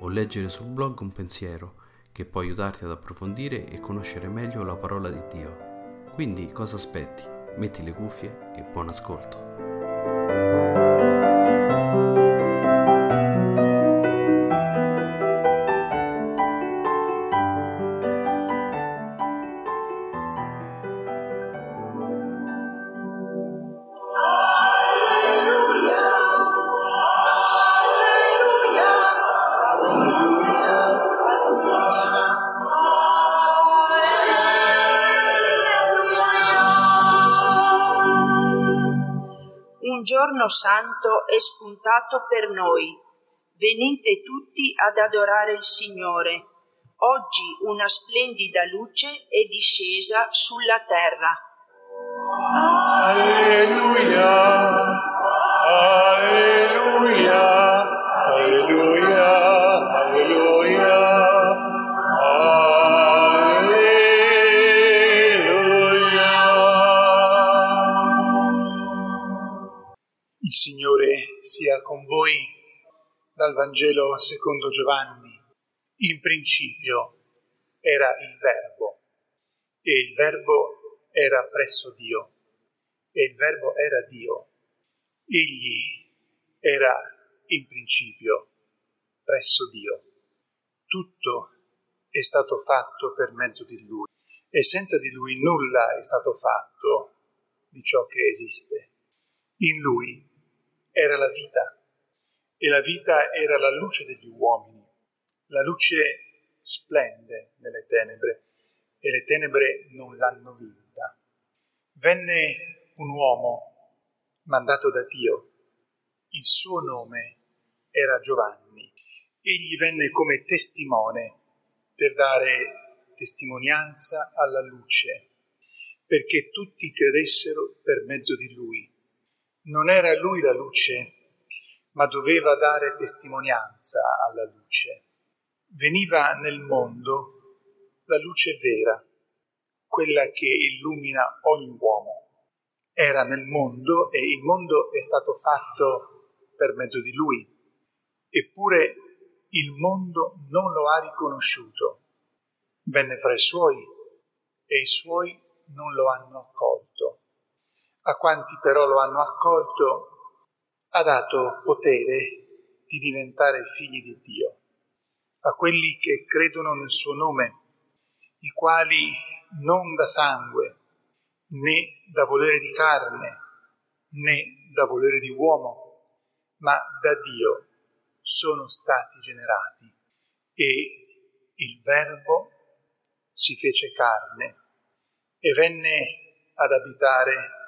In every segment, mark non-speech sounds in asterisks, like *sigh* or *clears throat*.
o leggere sul blog un pensiero che può aiutarti ad approfondire e conoscere meglio la parola di Dio. Quindi cosa aspetti? Metti le cuffie e buon ascolto. Giorno santo è spuntato per noi. Venite tutti ad adorare il Signore. Oggi una splendida luce è discesa sulla terra. Alleluia, alleluia, Il Signore sia con voi dal Vangelo secondo Giovanni. In principio era il Verbo e il Verbo era presso Dio e il Verbo era Dio. Egli era in principio presso Dio. Tutto è stato fatto per mezzo di Lui e senza di Lui nulla è stato fatto di ciò che esiste. In Lui era la vita e la vita era la luce degli uomini. La luce splende nelle tenebre e le tenebre non l'hanno vinta. Venne un uomo mandato da Dio. Il suo nome era Giovanni. Egli venne come testimone per dare testimonianza alla luce, perché tutti credessero per mezzo di lui. Non era lui la luce, ma doveva dare testimonianza alla luce. Veniva nel mondo la luce vera, quella che illumina ogni uomo. Era nel mondo e il mondo è stato fatto per mezzo di lui, eppure il mondo non lo ha riconosciuto. Venne fra i suoi e i suoi non lo hanno accolto. A quanti però lo hanno accolto ha dato potere di diventare figli di Dio, a quelli che credono nel suo nome, i quali non da sangue, né da volere di carne, né da volere di uomo, ma da Dio sono stati generati. E il Verbo si fece carne e venne ad abitare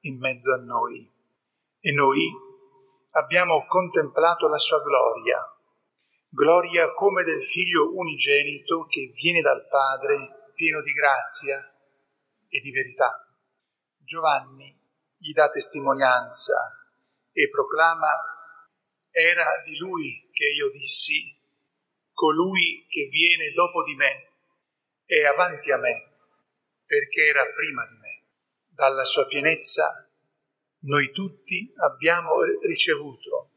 in mezzo a noi. E noi abbiamo contemplato la sua gloria, gloria come del figlio unigenito che viene dal Padre, pieno di grazia e di verità. Giovanni gli dà testimonianza e proclama, era di lui che io dissi, colui che viene dopo di me è avanti a me, perché era prima di me. Dalla sua pienezza noi tutti abbiamo ricevuto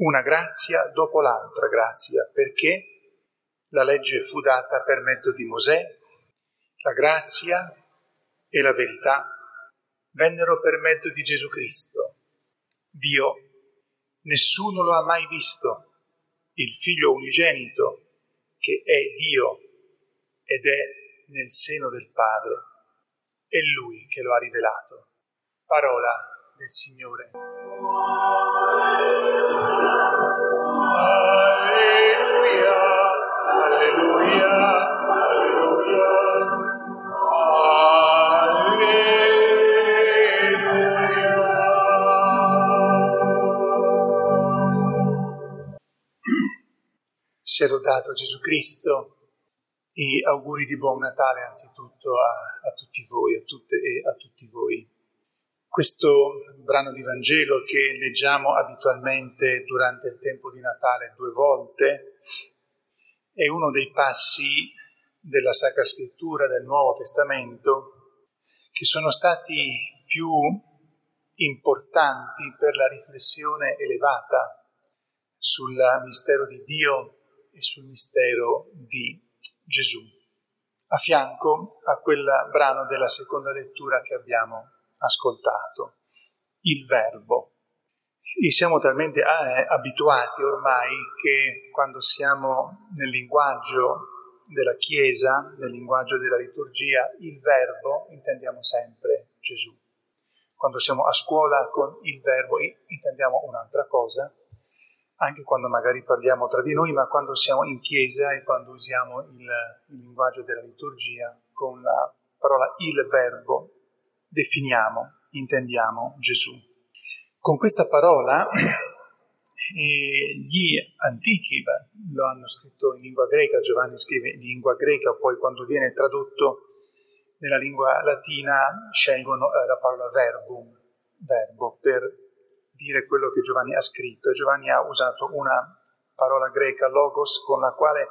una grazia dopo l'altra grazia, perché la legge fu data per mezzo di Mosè La grazia e la verità vennero per mezzo di Gesù Cristo. Dio nessuno lo ha mai visto, il figlio unigenito che è Dio ed è nel seno del Padre. È Lui che lo ha rivelato. Parola del Signore. Alleluia, alleluia, alleluia. *clears throat* Sia lodato Gesù Cristo e auguri di buon Natale anzitutto a, a tutti voi, a tutte e a tutti voi. Questo brano di Vangelo che leggiamo abitualmente durante il tempo di Natale due volte è uno dei passi della Sacra Scrittura del Nuovo Testamento che sono stati più importanti per la riflessione elevata sul mistero di Dio e sul mistero di Gesù, a fianco a quel brano della seconda lettura che abbiamo ascoltato, il verbo. E siamo talmente eh, abituati ormai che quando siamo nel linguaggio della Chiesa, nel linguaggio della liturgia, il verbo intendiamo sempre Gesù. Quando siamo a scuola con il verbo intendiamo un'altra cosa, anche quando magari parliamo tra di noi, ma quando siamo in chiesa e quando usiamo il, il linguaggio della liturgia con la parola il verbo, definiamo, intendiamo Gesù. Con questa parola eh, *clears throat* gli antichi beh, lo hanno scritto in lingua greca, Giovanni scrive in lingua greca, poi quando viene tradotto nella lingua latina scelgono eh, la parola verbum, verbo, per dire quello che Giovanni ha scritto. Giovanni ha usato una parola greca, logos, con la quale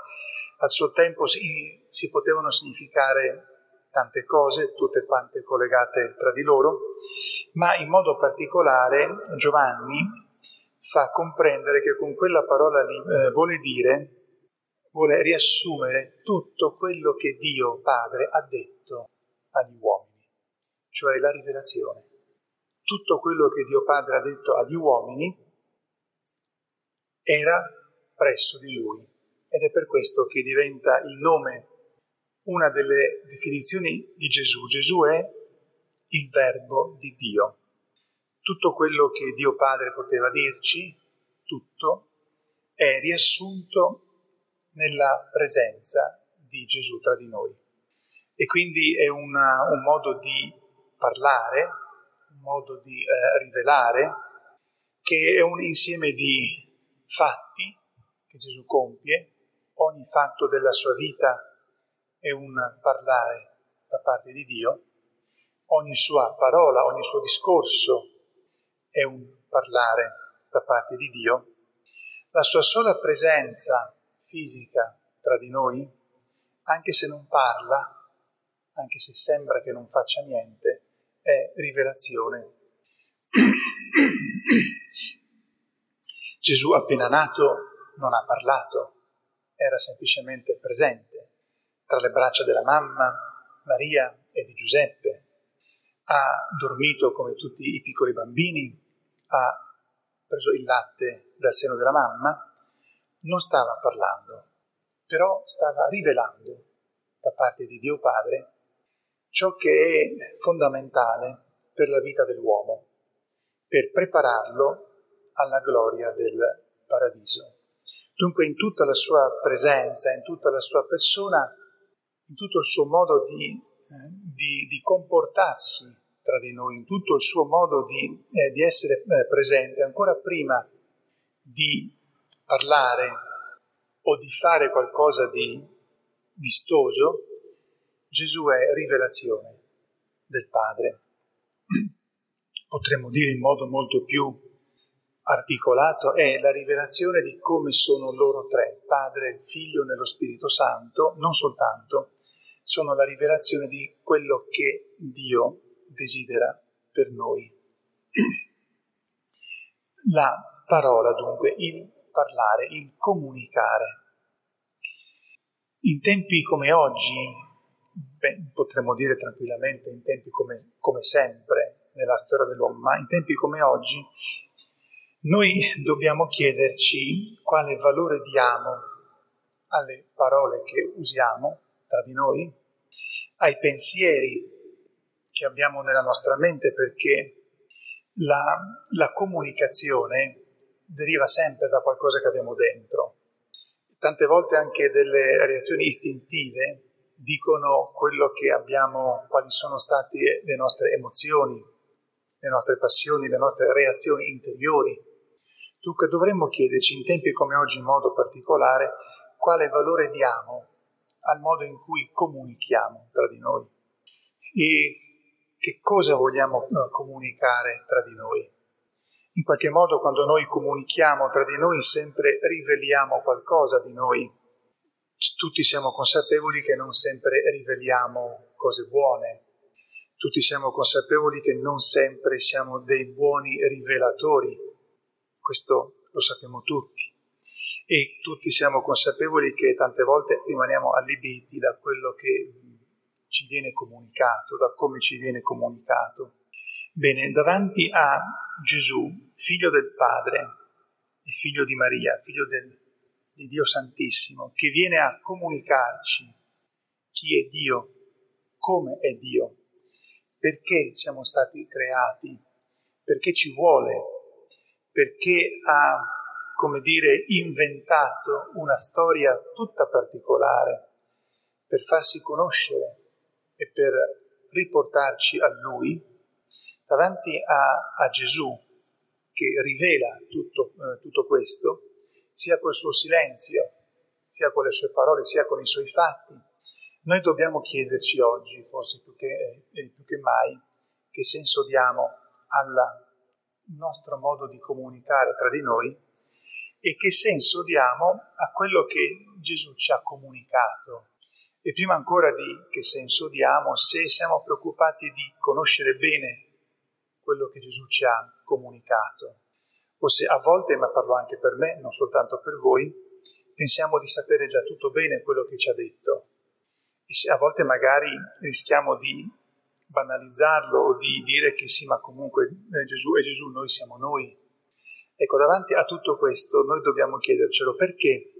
al suo tempo si, si potevano significare tante cose, tutte quante collegate tra di loro, ma in modo particolare Giovanni fa comprendere che con quella parola lì eh, vuole dire, vuole riassumere tutto quello che Dio Padre ha detto agli uomini, cioè la rivelazione tutto quello che Dio Padre ha detto agli uomini era presso di lui ed è per questo che diventa il nome una delle definizioni di Gesù. Gesù è il verbo di Dio. Tutto quello che Dio Padre poteva dirci, tutto, è riassunto nella presenza di Gesù tra di noi. E quindi è una, un modo di parlare, modo di eh, rivelare, che è un insieme di fatti che Gesù compie, ogni fatto della sua vita è un parlare da parte di Dio, ogni sua parola, ogni suo discorso è un parlare da parte di Dio, la sua sola presenza fisica tra di noi, anche se non parla, anche se sembra che non faccia niente, è rivelazione. *clears throat* Gesù appena nato non ha parlato, era semplicemente presente tra le braccia della mamma, Maria e di Giuseppe. Ha dormito come tutti i piccoli bambini, ha preso il latte dal seno della mamma, non stava parlando, però stava rivelando da parte di Dio Padre ciò che è fondamentale per la vita dell'uomo, per prepararlo alla gloria del paradiso. Dunque in tutta la sua presenza, in tutta la sua persona, in tutto il suo modo di, eh, di, di comportarsi tra di noi, in tutto il suo modo di, eh, di essere eh, presente, ancora prima di parlare o di fare qualcosa di vistoso, Gesù è rivelazione del Padre. Potremmo dire in modo molto più articolato, è la rivelazione di come sono loro tre, Padre, il Figlio nello Spirito Santo, non soltanto, sono la rivelazione di quello che Dio desidera per noi. La parola dunque, il parlare, il comunicare. In tempi come oggi, potremmo dire tranquillamente in tempi come, come sempre nella storia dell'uomo, ma in tempi come oggi, noi dobbiamo chiederci quale valore diamo alle parole che usiamo tra di noi, ai pensieri che abbiamo nella nostra mente, perché la, la comunicazione deriva sempre da qualcosa che abbiamo dentro. Tante volte anche delle reazioni istintive dicono quello che abbiamo, quali sono state le nostre emozioni, le nostre passioni, le nostre reazioni interiori. Dunque dovremmo chiederci in tempi come oggi in modo particolare quale valore diamo al modo in cui comunichiamo tra di noi e che cosa vogliamo eh, comunicare tra di noi. In qualche modo quando noi comunichiamo tra di noi sempre riveliamo qualcosa di noi. Tutti siamo consapevoli che non sempre riveliamo cose buone, tutti siamo consapevoli che non sempre siamo dei buoni rivelatori, questo lo sappiamo tutti, e tutti siamo consapevoli che tante volte rimaniamo allibiti da quello che ci viene comunicato, da come ci viene comunicato. Bene, davanti a Gesù, figlio del Padre e figlio di Maria, figlio del, di Dio Santissimo, che viene a comunicarci chi è Dio, come è Dio, perché siamo stati creati, perché ci vuole, perché ha, come dire, inventato una storia tutta particolare per farsi conoscere e per riportarci a Lui davanti a, a Gesù che rivela tutto, eh, tutto questo, sia col suo silenzio, sia con le sue parole, sia con i suoi fatti, noi dobbiamo chiederci oggi, forse più che, eh, più che mai, che senso diamo al nostro modo di comunicare tra di noi e che senso diamo a quello che Gesù ci ha comunicato. E prima ancora di che senso diamo, se siamo preoccupati di conoscere bene quello che Gesù ci ha comunicato. O se a volte, ma parlo anche per me, non soltanto per voi, pensiamo di sapere già tutto bene quello che ci ha detto. E se a volte magari rischiamo di banalizzarlo o di dire che sì, ma comunque eh, Gesù è Gesù, noi siamo noi. Ecco, davanti a tutto questo noi dobbiamo chiedercelo perché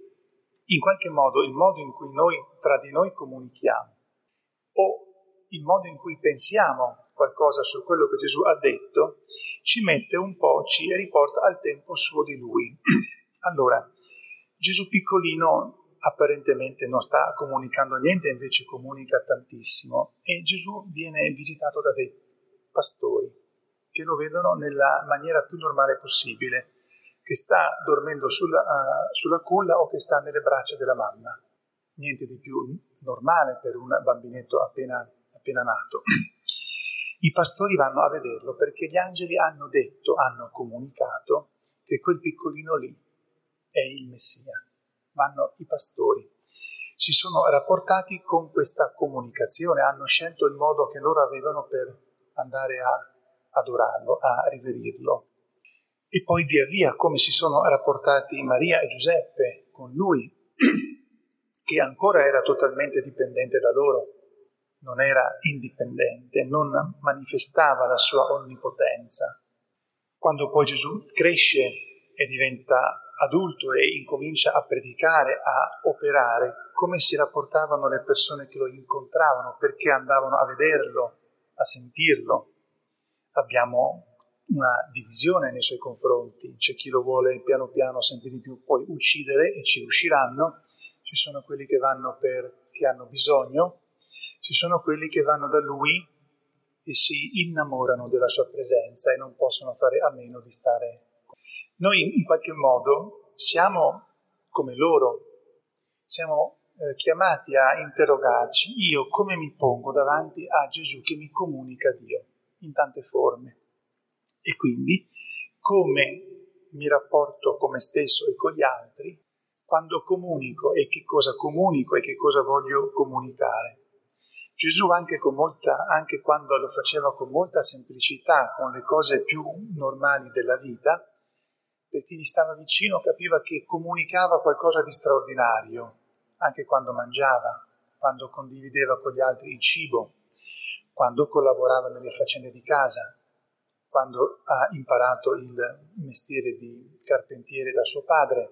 in qualche modo il modo in cui noi tra di noi comunichiamo o il modo in cui pensiamo qualcosa su quello che Gesù ha detto, ci mette un po', ci riporta al tempo suo di lui. *clears throat* allora, Gesù piccolino apparentemente non sta comunicando niente, invece comunica tantissimo e Gesù viene visitato da dei pastori che lo vedono nella maniera più normale possibile, che sta dormendo sulla, uh, sulla culla o che sta nelle braccia della mamma. Niente di più normale per un bambinetto appena appena nato. *clears throat* I pastori vanno a vederlo perché gli angeli hanno detto, hanno comunicato che quel piccolino lì è il Messia. Vanno i pastori. Si sono rapportati con questa comunicazione, hanno scelto il modo che loro avevano per andare a adorarlo, a riverirlo. E poi via via come si sono rapportati Maria e Giuseppe con lui, *clears throat* che ancora era totalmente dipendente da loro, non era indipendente, non manifestava la sua onnipotenza. Quando poi Gesù cresce e diventa adulto e incomincia a predicare, a operare, come si rapportavano le persone che lo incontravano, perché andavano a vederlo, a sentirlo. Abbiamo una divisione nei suoi confronti, c'è chi lo vuole piano piano sempre di più poi uccidere e ci riusciranno, ci sono quelli che vanno perché hanno bisogno ci sono quelli che vanno da lui e si innamorano della sua presenza e non possono fare a meno di stare. Noi in qualche modo siamo come loro, siamo eh, chiamati a interrogarci, io come mi pongo davanti a Gesù che mi comunica Dio in tante forme e quindi come mi rapporto con me stesso e con gli altri quando comunico e che cosa comunico e che cosa voglio comunicare. Gesù anche, molta, anche quando lo faceva con molta semplicità, con le cose più normali della vita, perché gli stava vicino capiva che comunicava qualcosa di straordinario, anche quando mangiava, quando condivideva con gli altri il cibo, quando collaborava nelle faccende di casa, quando ha imparato il mestiere di carpentiere da suo padre.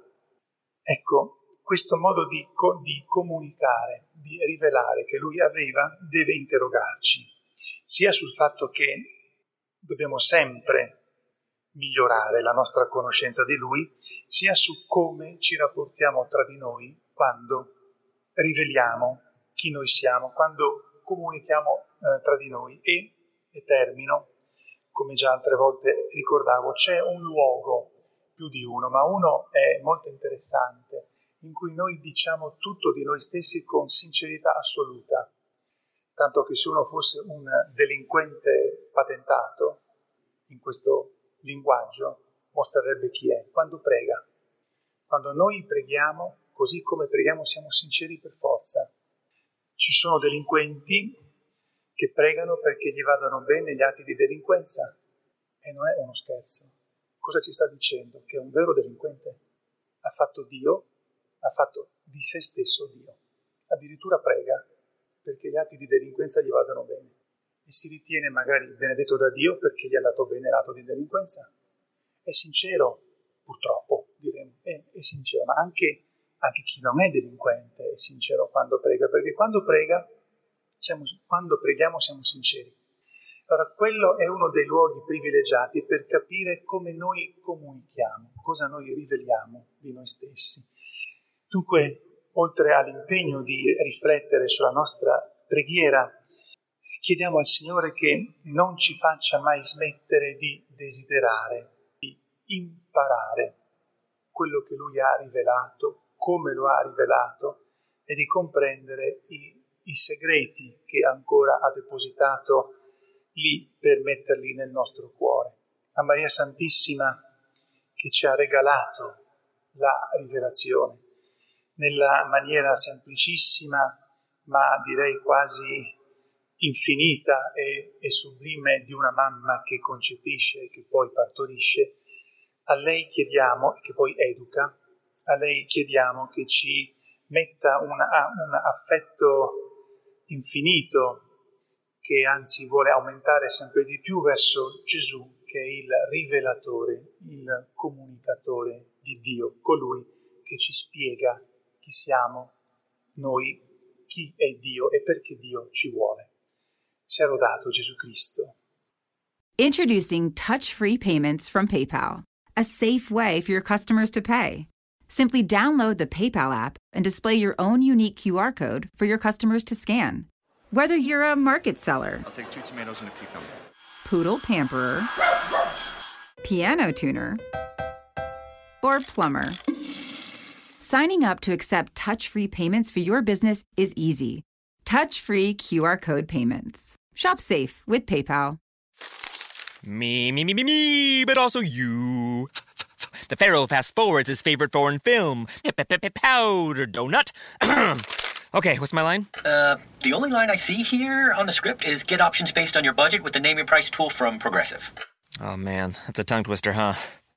Ecco, questo modo di, di comunicare, di rivelare che lui aveva, deve interrogarci, sia sul fatto che dobbiamo sempre migliorare la nostra conoscenza di lui, sia su come ci rapportiamo tra di noi quando riveliamo chi noi siamo, quando comunichiamo eh, tra di noi. E, e termino, come già altre volte ricordavo, c'è un luogo, più di uno, ma uno è molto interessante, in cui noi diciamo tutto di noi stessi con sincerità assoluta. Tanto che se uno fosse un delinquente patentato, in questo linguaggio mostrerebbe chi è, quando prega. Quando noi preghiamo, così come preghiamo, siamo sinceri per forza. Ci sono delinquenti che pregano perché gli vadano bene gli atti di delinquenza e non è uno scherzo. Cosa ci sta dicendo? Che è un vero delinquente. Ha fatto Dio, ha fatto di se stesso Dio. Addirittura prega perché gli atti di delinquenza gli vadano bene e si ritiene magari benedetto da Dio perché gli è andato bene l'atto di delinquenza. È sincero, purtroppo, diremo, è, è sincero, ma anche, anche, chi non è delinquente è sincero quando prega, perché quando prega, siamo, quando preghiamo siamo sinceri. Allora, quello è uno dei luoghi privilegiati per capire come noi comunichiamo, cosa noi riveliamo di noi stessi. Dunque, oltre all'impegno di riflettere sulla nostra preghiera, chiediamo al Signore che non ci faccia mai smettere di desiderare, di imparare quello che Lui ha rivelato, come lo ha rivelato e di comprendere i, i segreti che ancora ha depositato lì per metterli nel nostro cuore. A Maria Santissima che ci ha regalato la rivelazione nella maniera semplicissima, ma direi quasi infinita e, e, sublime di una mamma che concepisce e che poi partorisce, a lei chiediamo, e che poi educa, a lei chiediamo che ci metta una, un affetto infinito che anzi vuole aumentare sempre di più verso Gesù, che è il rivelatore, il comunicatore di Dio, colui che ci spiega chi siamo noi, chi è Dio e perché Dio ci vuole. Sia lodato Gesù Cristo. Introducing touch free payments from PayPal, a safe way for your customers to pay. Simply download the PayPal app and display your own unique QR code for your customers to scan. Whether you're a market seller, I'll take two tomatoes and a cucumber. poodle pamperer, piano tuner, or plumber. Signing up to accept touch free payments for your business is easy. Touch free QR code payments. Shop safe with PayPal. Me, me, me, me, me, but also you. The Pharaoh fast forwards his favorite foreign film, Powder Donut. *clears throat* okay, what's my line? Uh, the only line I see here on the script is get options based on your budget with the name your price tool from Progressive. Oh man, that's a tongue twister, huh?